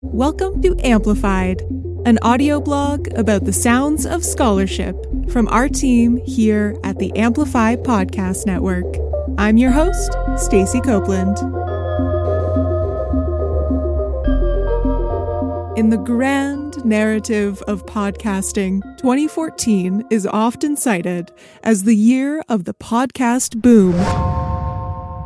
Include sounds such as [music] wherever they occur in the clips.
Welcome to Amplified, an audio blog about the sounds of scholarship from our team here at the Amplify Podcast Network. I'm your host, Stacy Copeland. In the grand narrative of podcasting, 2014 is often cited as the year of the podcast boom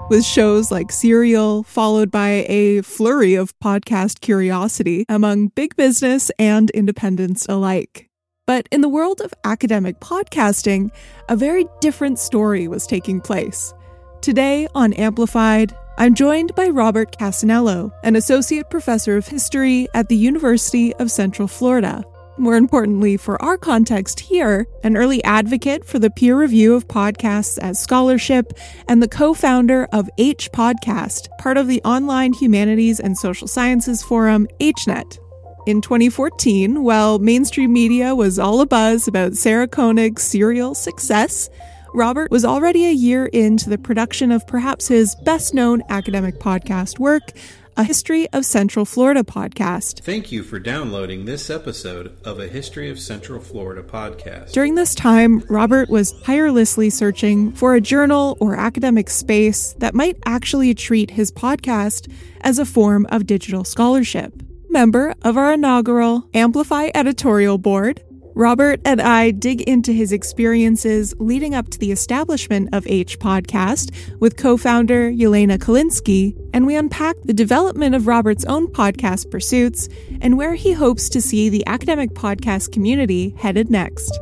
with shows like Serial, followed by a flurry of podcast curiosity among big business and independents alike. But in the world of academic podcasting, a very different story was taking place. Today on Amplified, I'm joined by Robert Cassanello, an associate professor of history at the University of Central Florida. More importantly, for our context here, an early advocate for the peer review of podcasts as scholarship and the co founder of H Podcast, part of the online humanities and social sciences forum HNet. In 2014, while mainstream media was all abuzz about Sarah Koenig's serial success, Robert was already a year into the production of perhaps his best known academic podcast work, a History of Central Florida podcast. Thank you for downloading this episode of a History of Central Florida podcast. During this time, Robert was tirelessly searching for a journal or academic space that might actually treat his podcast as a form of digital scholarship. Member of our inaugural Amplify editorial board, Robert and I dig into his experiences leading up to the establishment of H Podcast with co founder Yelena Kalinsky, and we unpack the development of Robert's own podcast pursuits and where he hopes to see the academic podcast community headed next.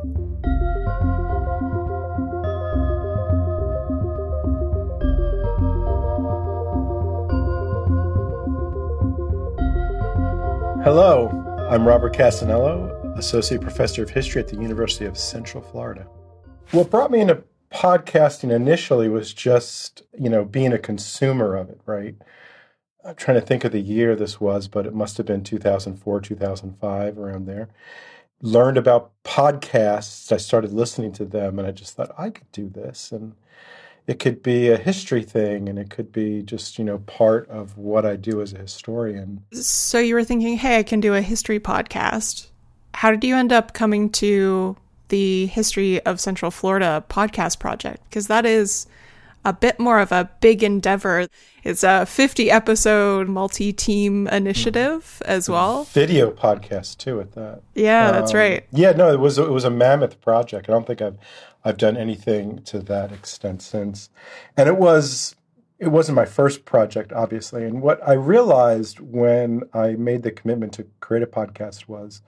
Hello, I'm Robert Cassanello associate professor of history at the University of Central Florida. What brought me into podcasting initially was just, you know, being a consumer of it, right? I'm trying to think of the year this was, but it must have been 2004, 2005, around there. Learned about podcasts. I started listening to them and I just thought I could do this. And it could be a history thing and it could be just, you know, part of what I do as a historian. So you were thinking, hey, I can do a history podcast how did you end up coming to the History of Central Florida podcast project? Because that is a bit more of a big endeavor. It's a 50 episode multi team initiative as well. Video podcast too at that. Yeah, that's um, right. Yeah, no, it was it was a mammoth project. I don't think I've I've done anything to that extent since. And it was it wasn't my first project obviously. And what I realized when I made the commitment to create a podcast was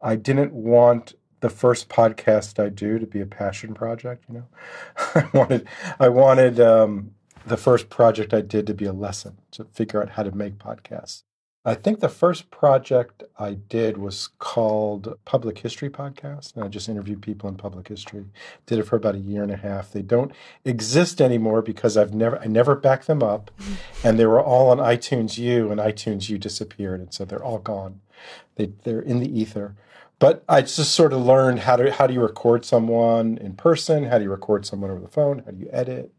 I didn't want the first podcast I do to be a passion project. You know, [laughs] I wanted I wanted um, the first project I did to be a lesson to figure out how to make podcasts. I think the first project I did was called Public History Podcast, and I just interviewed people in public history. Did it for about a year and a half. They don't exist anymore because I've never I never backed them up, [laughs] and they were all on iTunes U, and iTunes U disappeared, and so they're all gone. They they're in the ether. But I just sort of learned how to how do you record someone in person, how do you record someone over the phone, how do you edit,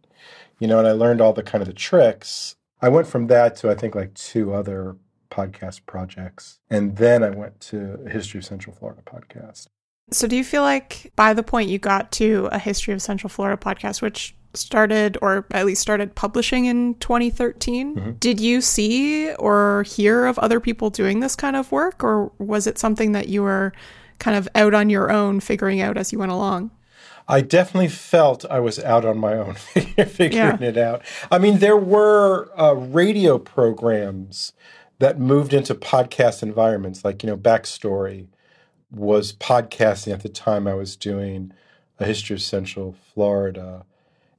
you know, and I learned all the kind of the tricks. I went from that to I think like two other podcast projects, and then I went to a History of Central Florida podcast. So, do you feel like by the point you got to a History of Central Florida podcast, which started or at least started publishing in 2013. Mm-hmm. Did you see or hear of other people doing this kind of work, or was it something that you were kind of out on your own figuring out as you went along? I definitely felt I was out on my own [laughs] figuring yeah. it out. I mean, there were uh, radio programs that moved into podcast environments, like, you know, Backstory was podcasting at the time I was doing a history of Central Florida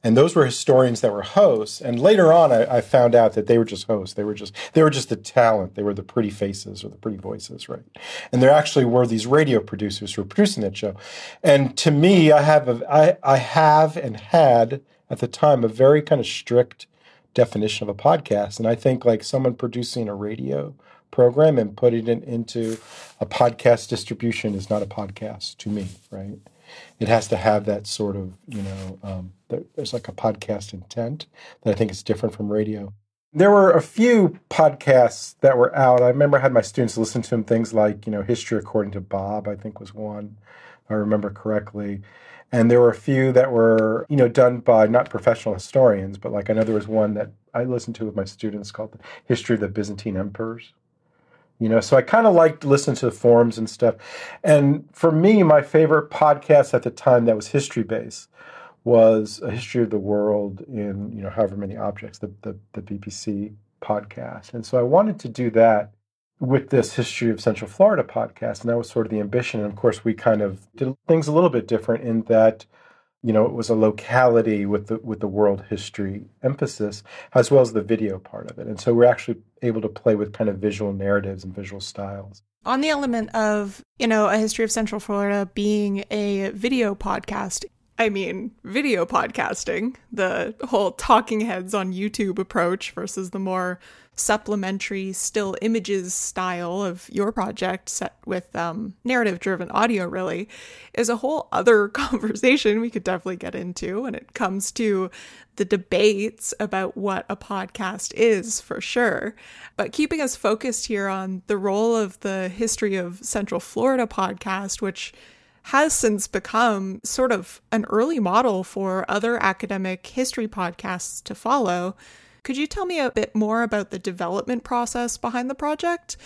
and those were historians that were hosts. And later on, I, I, found out that they were just hosts. They were just they were just the talent. They were the pretty faces or the pretty voices, right? And there actually were these radio producers who were producing that show. And to me, I have a, I, I have and had at the time a very kind of strict definition of a podcast. And I think like someone producing a radio program and putting it into a podcast distribution is not a podcast to me, right? It has to have that sort of you know um, there's like a podcast intent that I think is different from radio. There were a few podcasts that were out. I remember I had my students listen to them, things like, you know, History According to Bob, I think was one, if I remember correctly. And there were a few that were, you know, done by not professional historians, but like I know there was one that I listened to with my students called the History of the Byzantine Emperors. You know, so I kind of liked listening to the forums and stuff. And for me, my favorite podcast at the time that was history based was a history of the world in you know however many objects the, the, the BBC podcast, and so I wanted to do that with this history of Central Florida podcast, and that was sort of the ambition. And of course, we kind of did things a little bit different in that you know it was a locality with the with the world history emphasis as well as the video part of it. And so we're actually able to play with kind of visual narratives and visual styles. On the element of you know a history of central florida being a video podcast I mean, video podcasting, the whole talking heads on YouTube approach versus the more supplementary still images style of your project set with um, narrative driven audio really is a whole other [laughs] conversation we could definitely get into when it comes to the debates about what a podcast is for sure. But keeping us focused here on the role of the history of central florida podcast which has since become sort of an early model for other academic history podcasts to follow. Could you tell me a bit more about the development process behind the project?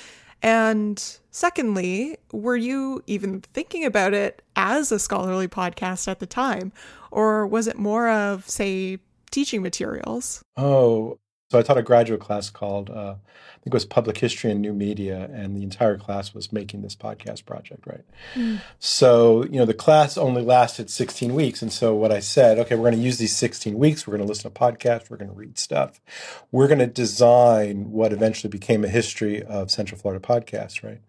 And secondly, were you even thinking about it as a scholarly podcast at the time? Or was it more of, say, teaching materials? Oh, so I taught a graduate class called, uh, I think it was Public History and New Media, and the entire class was making this podcast project, right? Mm. So, you know, the class only lasted 16 weeks. And so what I said, okay, we're going to use these 16 weeks. We're going to listen to podcasts. We're going to read stuff. We're going to design what eventually became a history of Central Florida podcasts, right?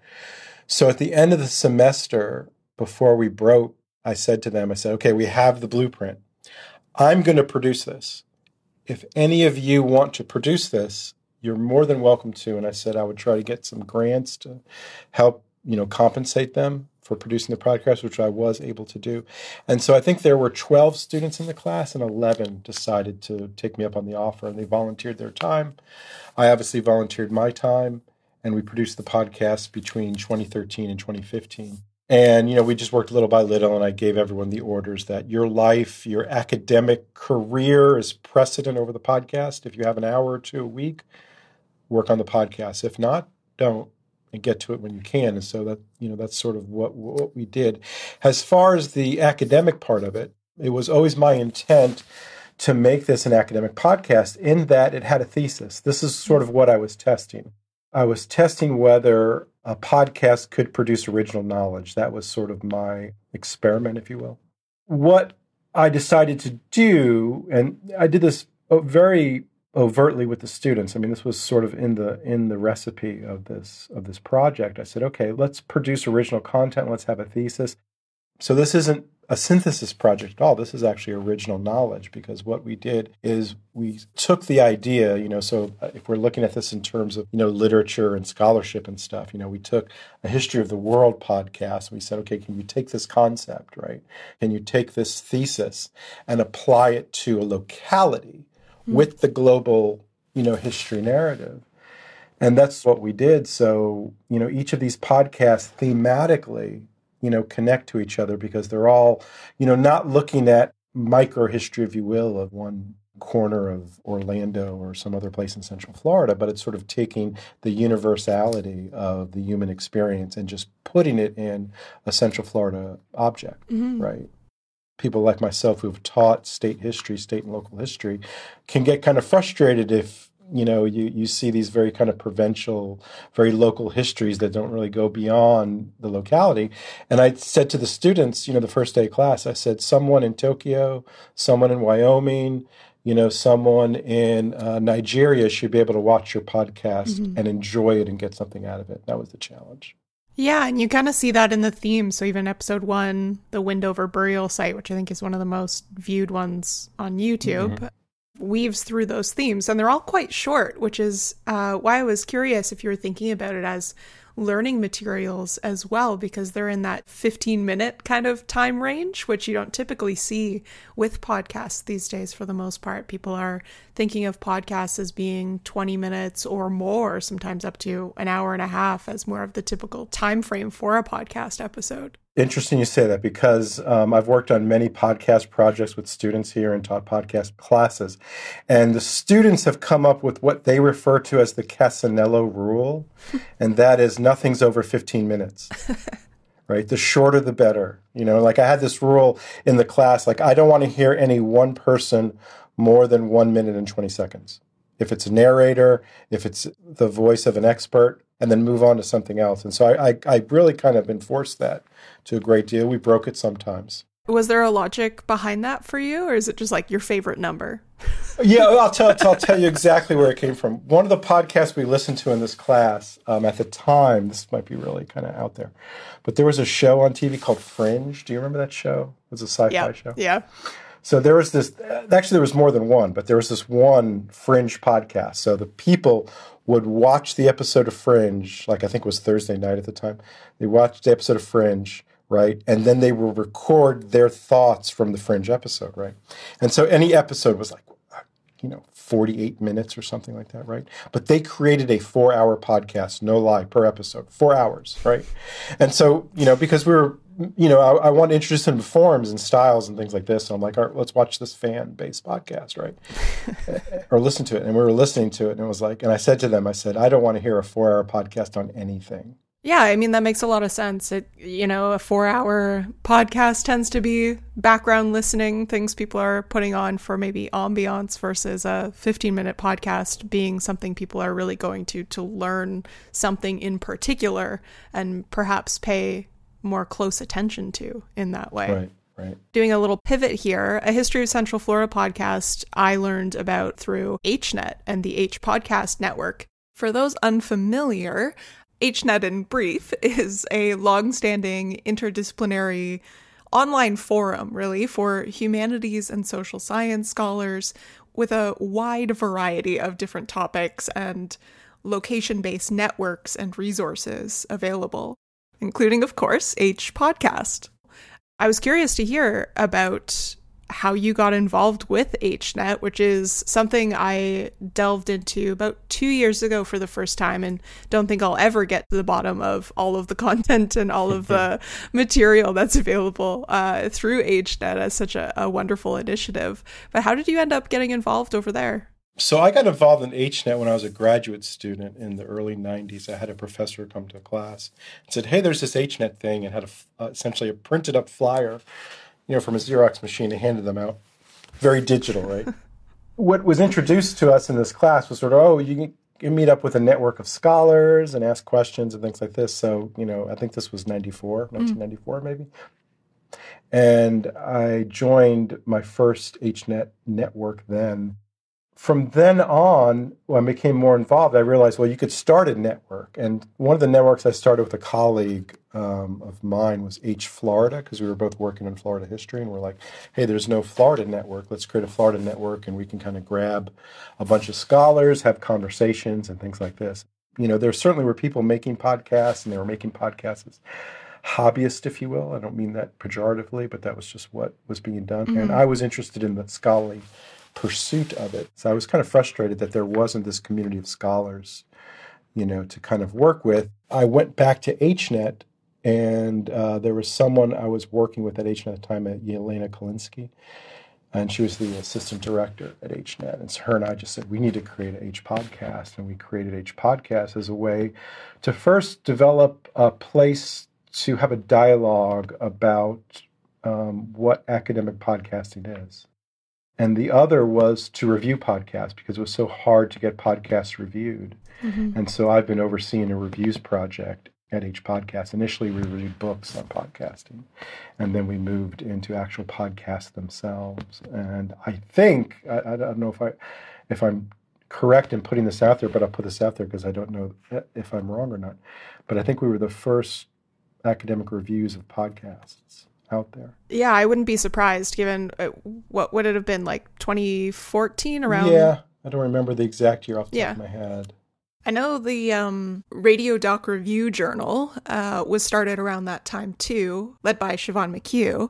So at the end of the semester, before we broke, I said to them, I said, okay, we have the blueprint. I'm going to produce this if any of you want to produce this, you're more than welcome to. And I said I would try to get some grants to help, you know, compensate them for producing the podcast, which I was able to do. And so I think there were 12 students in the class, and 11 decided to take me up on the offer, and they volunteered their time. I obviously volunteered my time, and we produced the podcast between 2013 and 2015. And, you know, we just worked little by little, and I gave everyone the orders that your life, your academic career is precedent over the podcast. If you have an hour or two a week, work on the podcast. If not, don't and get to it when you can. And so that, you know, that's sort of what, what we did. As far as the academic part of it, it was always my intent to make this an academic podcast in that it had a thesis. This is sort of what I was testing. I was testing whether a podcast could produce original knowledge. That was sort of my experiment, if you will. What I decided to do, and I did this oh, very overtly with the students. I mean, this was sort of in the in the recipe of this of this project. I said, okay, let's produce original content. Let's have a thesis. So this isn't a synthesis project at all. This is actually original knowledge because what we did is we took the idea, you know, so uh, if we're looking at this in terms of, you know, literature and scholarship and stuff, you know, we took a history of the world podcast. And we said, okay, can you take this concept, right? Can you take this thesis and apply it to a locality mm-hmm. with the global, you know, history narrative? And that's what we did. So, you know, each of these podcasts thematically you know, connect to each other because they're all, you know, not looking at micro history, if you will, of one corner of Orlando or some other place in Central Florida, but it's sort of taking the universality of the human experience and just putting it in a Central Florida object, mm-hmm. right? People like myself who've taught state history, state and local history, can get kind of frustrated if you know you you see these very kind of provincial very local histories that don't really go beyond the locality and i said to the students you know the first day of class i said someone in tokyo someone in wyoming you know someone in uh, nigeria should be able to watch your podcast mm-hmm. and enjoy it and get something out of it that was the challenge yeah, and you kind of see that in the theme. So even episode one, the Windover burial site, which I think is one of the most viewed ones on YouTube, mm-hmm weaves through those themes and they're all quite short which is uh, why i was curious if you were thinking about it as learning materials as well because they're in that 15 minute kind of time range, which you don't typically see with podcasts these days for the most part. People are thinking of podcasts as being 20 minutes or more, sometimes up to an hour and a half as more of the typical time frame for a podcast episode. Interesting you say that because um, I've worked on many podcast projects with students here and taught podcast classes. And the students have come up with what they refer to as the Cassanello rule, and that is nothing's over 15 minutes. [laughs] right? The shorter, the better. You know, like I had this rule in the class like, I don't want to hear any one person more than one minute and 20 seconds. If it's a narrator, if it's the voice of an expert, and then move on to something else. And so I, I, I really kind of enforced that to a great deal. We broke it sometimes. Was there a logic behind that for you, or is it just like your favorite number? [laughs] yeah, I'll tell, I'll tell you exactly where it came from. One of the podcasts we listened to in this class um, at the time, this might be really kind of out there, but there was a show on TV called Fringe. Do you remember that show? It was a sci fi yeah. show. Yeah. So there was this, actually, there was more than one, but there was this one Fringe podcast. So the people would watch the episode of Fringe, like I think it was Thursday night at the time. They watched the episode of Fringe, right? And then they would record their thoughts from the Fringe episode, right? And so any episode was like, you know, 48 minutes or something like that, right? But they created a four hour podcast, no lie, per episode, four hours, right? And so, you know, because we were you know, I, I want to introduce them to forms and styles and things like this. So I'm like, all right, let's watch this fan based podcast, right? [laughs] or listen to it. And we were listening to it, and it was like, and I said to them, I said, I don't want to hear a four hour podcast on anything. Yeah, I mean that makes a lot of sense. It you know, a 4-hour podcast tends to be background listening, things people are putting on for maybe ambiance versus a 15-minute podcast being something people are really going to to learn something in particular and perhaps pay more close attention to in that way. Right. Right. Doing a little pivot here, a History of Central Florida podcast I learned about through HNet and the H Podcast Network. For those unfamiliar, HNet in brief [laughs] is a long-standing interdisciplinary online forum really for humanities and social science scholars with a wide variety of different topics and location-based networks and resources available including, of course, H Podcast. I was curious to hear about how you got involved with HNet, which is something I delved into about two years ago for the first time, and don't think I'll ever get to the bottom of all of the [laughs] content and all of the [laughs] material that's available uh, through HNet as such a, a wonderful initiative. But how did you end up getting involved over there? So I got involved in HNet when I was a graduate student in the early 90s. I had a professor come to class and said, hey, there's this HNet thing, and had a, uh, essentially a printed up flyer, you know, from a Xerox machine and handed them out. Very digital, right? [laughs] what was introduced to us in this class was sort of, oh, you can meet up with a network of scholars and ask questions and things like this. So, you know, I think this was 94, 1994 mm. maybe. And I joined my first HNet network then from then on, when I became more involved, I realized, well, you could start a network. And one of the networks I started with a colleague um, of mine was H Florida, because we were both working in Florida history. And we're like, hey, there's no Florida network. Let's create a Florida network, and we can kind of grab a bunch of scholars, have conversations, and things like this. You know, there certainly were people making podcasts, and they were making podcasts as hobbyist, if you will. I don't mean that pejoratively, but that was just what was being done. Mm-hmm. And I was interested in the scholarly pursuit of it. So I was kind of frustrated that there wasn't this community of scholars, you know, to kind of work with. I went back to HNet, and uh, there was someone I was working with at HNet at the time, at Yelena Kalinsky, and she was the assistant director at HNet. And so her and I just said, we need to create an H podcast. And we created H podcast as a way to first develop a place to have a dialogue about um, what academic podcasting is and the other was to review podcasts because it was so hard to get podcasts reviewed. Mm-hmm. And so I've been overseeing a reviews project at H Podcast. Initially, we reviewed books on podcasting, and then we moved into actual podcasts themselves. And I think I, I don't know if I if I'm correct in putting this out there, but I'll put this out there because I don't know if I'm wrong or not. But I think we were the first academic reviews of podcasts out there. Yeah, I wouldn't be surprised given uh, what would it have been like 2014 around. Yeah, I don't remember the exact year off the yeah. top of my head. I know the um, Radio Doc Review Journal uh, was started around that time too, led by Siobhan McHugh,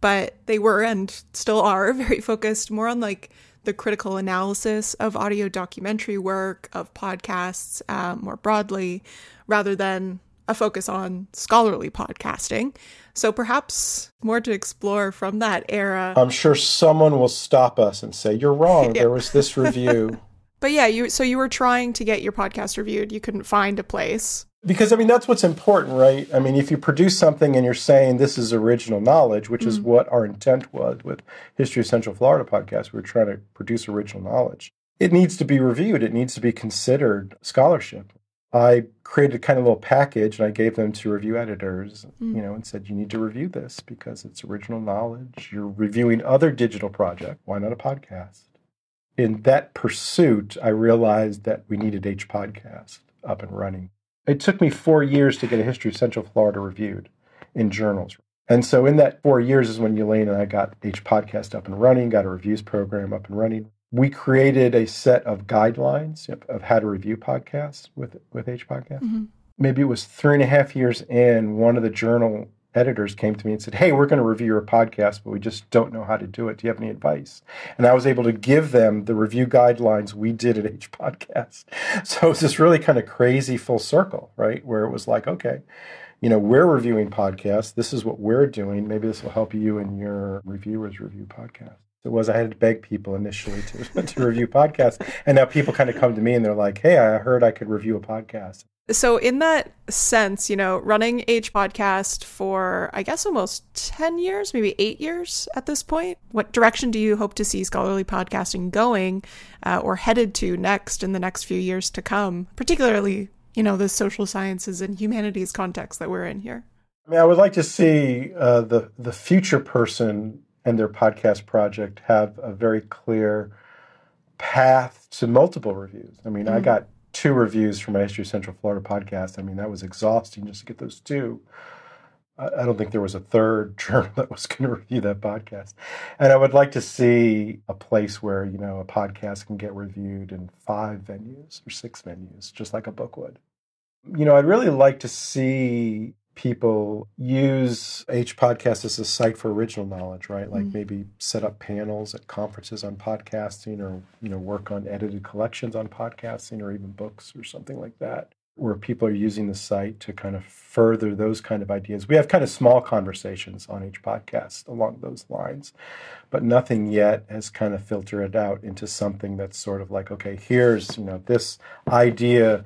but they were and still are [laughs] very focused more on like the critical analysis of audio documentary work, of podcasts uh, more broadly, rather than a focus on scholarly podcasting. So perhaps more to explore from that era. I'm sure someone will stop us and say, You're wrong. [laughs] yeah. There was this review. [laughs] but yeah, you so you were trying to get your podcast reviewed. You couldn't find a place. Because I mean that's what's important, right? I mean, if you produce something and you're saying this is original knowledge, which mm-hmm. is what our intent was with History of Central Florida podcast, we were trying to produce original knowledge. It needs to be reviewed. It needs to be considered scholarship. I created a kind of little package and I gave them to review editors, mm. you know, and said, you need to review this because it's original knowledge. You're reviewing other digital project. Why not a podcast? In that pursuit, I realized that we needed H podcast up and running. It took me four years to get a history of Central Florida reviewed in journals. And so in that four years is when Elena and I got H podcast up and running, got a reviews program up and running we created a set of guidelines of how to review podcasts with with H podcast. Mm-hmm. Maybe it was three and a half years in, one of the journal editors came to me and said, Hey, we're going to review your podcast, but we just don't know how to do it. Do you have any advice? And I was able to give them the review guidelines we did at H Podcast. [laughs] So it was this really kind of crazy full circle, right? Where it was like, okay, you know, we're reviewing podcasts. This is what we're doing. Maybe this will help you in your reviewers review podcast it was I had to beg people initially to, [laughs] to review podcasts. And now people kind of come to me and they're like, hey, I heard I could review a podcast. So, in that sense, you know, running H podcast for, I guess, almost 10 years, maybe eight years at this point, what direction do you hope to see scholarly podcasting going uh, or headed to next in the next few years to come, particularly, you know, the social sciences and humanities context that we're in here? I mean, I would like to see uh, the the future person and their podcast project have a very clear path to multiple reviews. I mean, mm-hmm. I got two reviews for my History Central Florida podcast. I mean, that was exhausting just to get those two. I don't think there was a third [laughs] journal that was going to review that podcast. And I would like to see a place where, you know, a podcast can get reviewed in five venues or six venues, just like a book would. You know, I'd really like to see people use H podcast as a site for original knowledge, right? Like mm-hmm. maybe set up panels at conferences on podcasting or, you know, work on edited collections on podcasting or even books or something like that, where people are using the site to kind of further those kind of ideas. We have kind of small conversations on H podcast along those lines, but nothing yet has kind of filtered it out into something that's sort of like, okay, here's, you know, this idea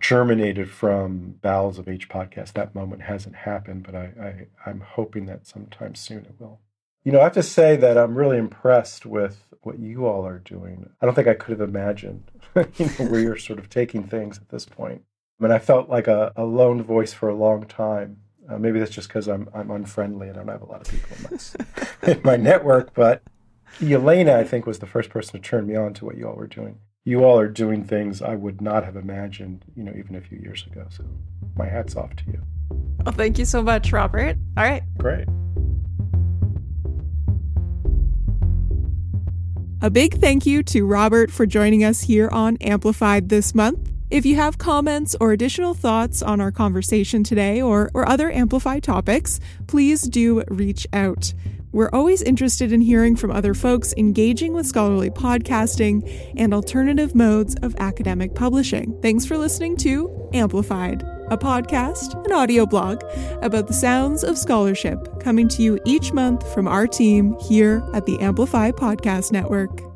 germinated from bowels of H podcast. That moment hasn't happened, but I, I, I'm hoping that sometime soon it will. You know, I have to say that I'm really impressed with what you all are doing. I don't think I could have imagined, [laughs] you know, where you're sort of taking things at this point. I mean, I felt like a, a lone voice for a long time. Uh, maybe that's just because I'm I'm unfriendly. And I don't have a lot of people in my, [laughs] in my network. But Elena, I think, was the first person to turn me on to what you all were doing you all are doing things I would not have imagined, you know, even a few years ago. So my hat's off to you. Well, thank you so much, Robert. All right. Great. A big thank you to Robert for joining us here on Amplified this month. If you have comments or additional thoughts on our conversation today or, or other Amplified topics, please do reach out. We're always interested in hearing from other folks engaging with scholarly podcasting and alternative modes of academic publishing. Thanks for listening to Amplified, a podcast, an audio blog about the sounds of scholarship coming to you each month from our team here at the Amplify Podcast Network.